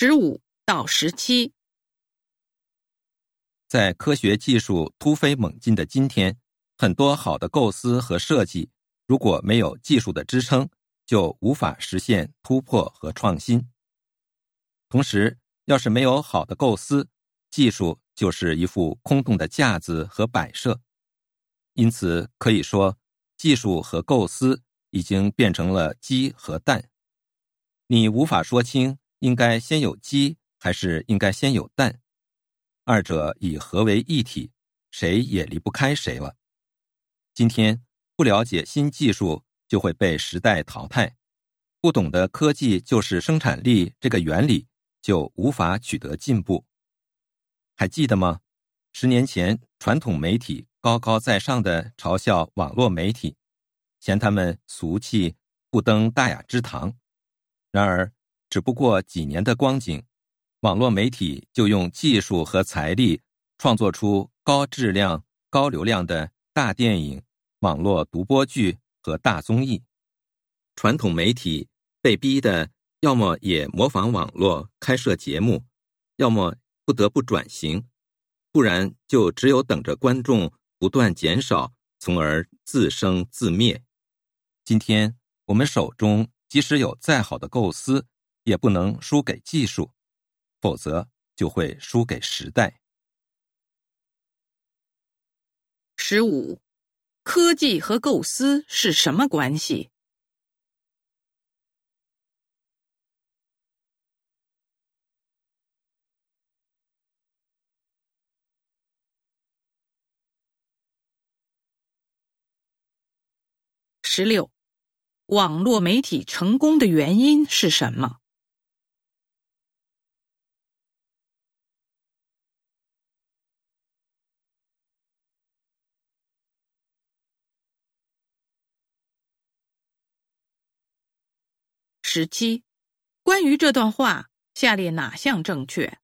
十五到十七，在科学技术突飞猛进的今天，很多好的构思和设计，如果没有技术的支撑，就无法实现突破和创新。同时，要是没有好的构思，技术就是一副空洞的架子和摆设。因此，可以说，技术和构思已经变成了鸡和蛋，你无法说清。应该先有鸡还是应该先有蛋？二者已合为一体，谁也离不开谁了。今天不了解新技术，就会被时代淘汰；不懂得科技就是生产力这个原理，就无法取得进步。还记得吗？十年前，传统媒体高高在上的嘲笑网络媒体，嫌他们俗气，不登大雅之堂。然而，只不过几年的光景，网络媒体就用技术和财力创作出高质量、高流量的大电影、网络独播剧和大综艺。传统媒体被逼的，要么也模仿网络开设节目，要么不得不转型，不然就只有等着观众不断减少，从而自生自灭。今天我们手中即使有再好的构思，也不能输给技术，否则就会输给时代。十五，科技和构思是什么关系？十六，网络媒体成功的原因是什么？十七，关于这段话，下列哪项正确？